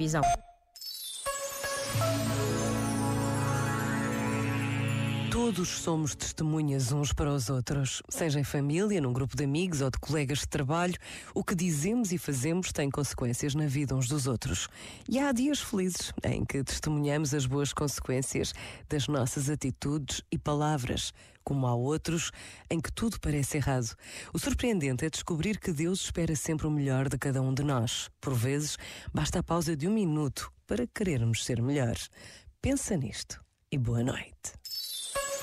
Bison. Todos somos testemunhas uns para os outros, seja em família, num grupo de amigos ou de colegas de trabalho. O que dizemos e fazemos tem consequências na vida uns dos outros. E há dias felizes em que testemunhamos as boas consequências das nossas atitudes e palavras, como há outros em que tudo parece errado. O surpreendente é descobrir que Deus espera sempre o melhor de cada um de nós. Por vezes, basta a pausa de um minuto para querermos ser melhores. Pensa nisto e boa noite.